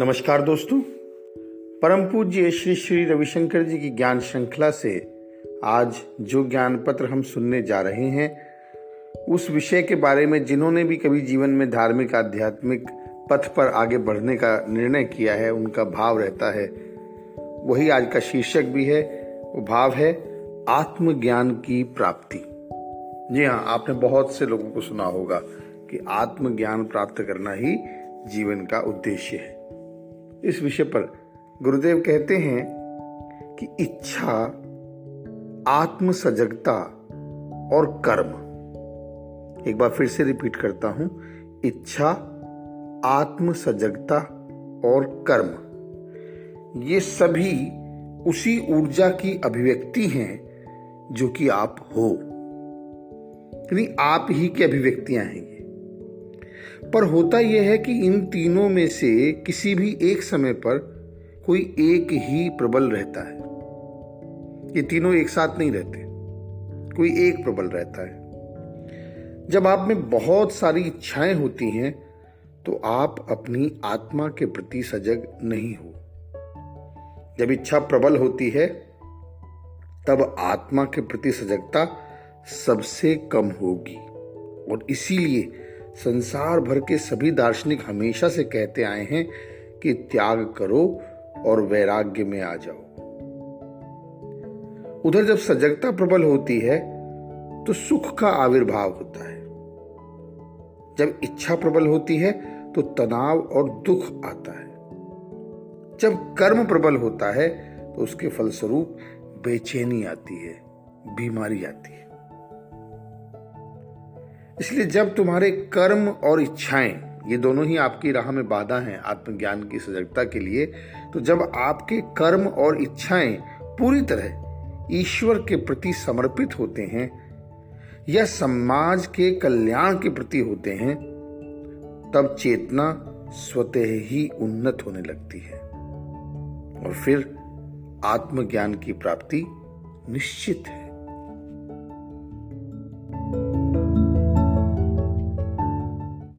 नमस्कार दोस्तों। परम पूज्य श्री श्री रविशंकर जी की ज्ञान श्रृंखला से आज जो ज्ञान पत्र हम सुनने जा रहे हैं, उस विषय के बारे में जिन्होंने भी कभी जीवन में धार्मिक, आध्यात्मिक पथ पर आगे बढ़ने का निर्णय किया है, उनका भाव रहता है। वही आज का शीर्षक भी है, वो भाव है, आत्मज्ञान की प्राप्ति। जी हाँ आपने बहुत से लोगों को सुना होगा कि आत्मज्ञान प्राप्त करना ही जीवन का उद्देश्य है। इस विषय पर गुरुदेव कहते हैं कि इच्छा आत्म सजगता और कर्म। एक बार फिर से रिपीट करता हूँ, इच्छा आत्म सजगता और कर्म। ये सभी उसी ऊर्जा की अभिव्यक्ति हैं जो कि आप हो। यानी आप ही की अभिव्यक्तियाँ हैं। पर होता यह है कि इन तीनों में से किसी भी एक समय पर कोई एक ही प्रबल रहता है। ये तीनों एक साथ नहीं रहते। कोई एक प्रबल रहता है। जब आप में बहुत सारी इच्छाएँ होती हैं तो आप अपनी आत्मा के प्रति सजग नहीं हो। जब इच्छा प्रबल होती है, तब आत्मा के प्रति सजगता सबसे कम होगी। और इसीलिए संसार भर के सभी दार्शनिक हमेशा से कहते आए हैं कि त्याग करो और वैराग्य में आ जाओ। उधर जब सजगता प्रबल होती है तो सुख का आविर्भाव होता है। जब इच्छा प्रबल होती है तो तनाव और दुख आता है। जब कर्म प्रबल होता है तो उसके फलस्वरूप बेचैनी आती है, बीमारी आती है। इसलिए जब तुम्हारे कर्म और इच्छाएँ, ये दोनों ही आपकी राह में बाधा हैं, आत्मज्ञान की सजगता के लिए तो जब आपके कर्म और इच्छाएँ पूरी तरह ईश्वर के प्रति समर्पित होते हैं, या समाज के कल्याण के प्रति होते हैं, तब चेतना स्वतः ही उन्नत होने लगती है। और फिर आत्मज्ञान की प्राप्ति निश्चित है।